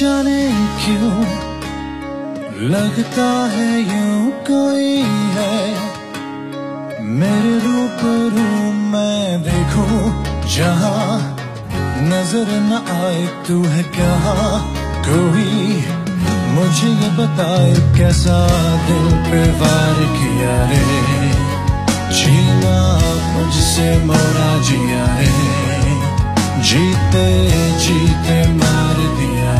जाने क्यों? लगता है यूँ कोई है। मेरे रूप रूबरू मैं देखूँ जहाँ नज़र न आए तू है क्या? कोई मुझे ये बताए कैसा दिल पे वार किया रे? जीना मुझसे मोरा जिया रे। जीते जीते मार दिया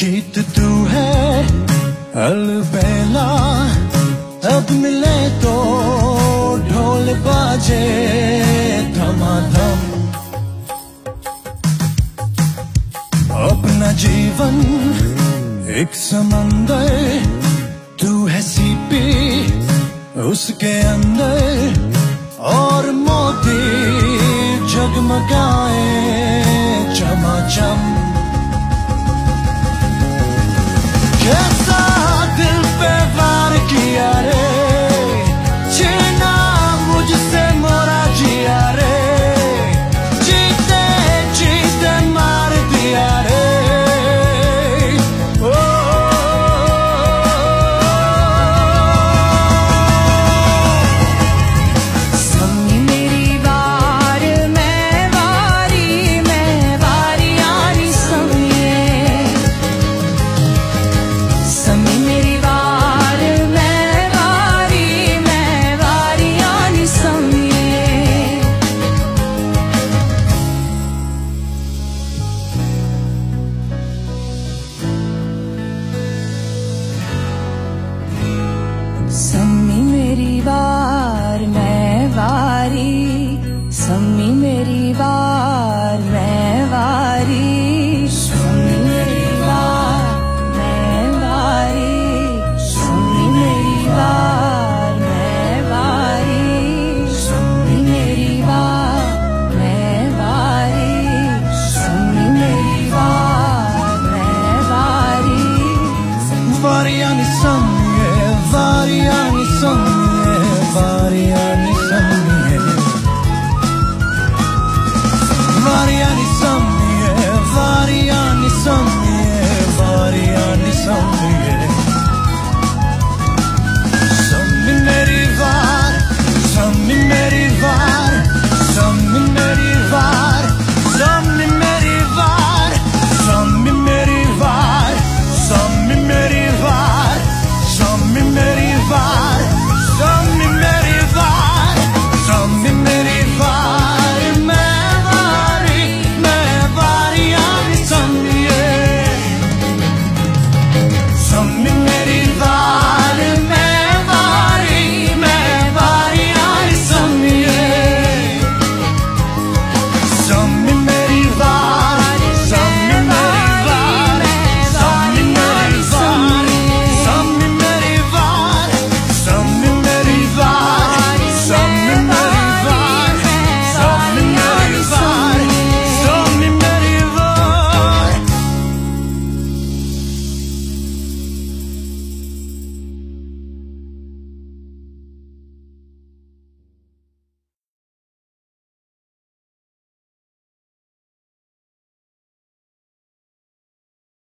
गीत तू है, अलबेला। अब मिले तो ढोल बाजे, धमाधम। अपना जीवन एक समंदर, तू है सीपी, उसके अंदर और मोती। जगमगाए चमाचम Variani sangue, variani sangue, variani sangue. Variani sangue, variani sangue, variani sangue.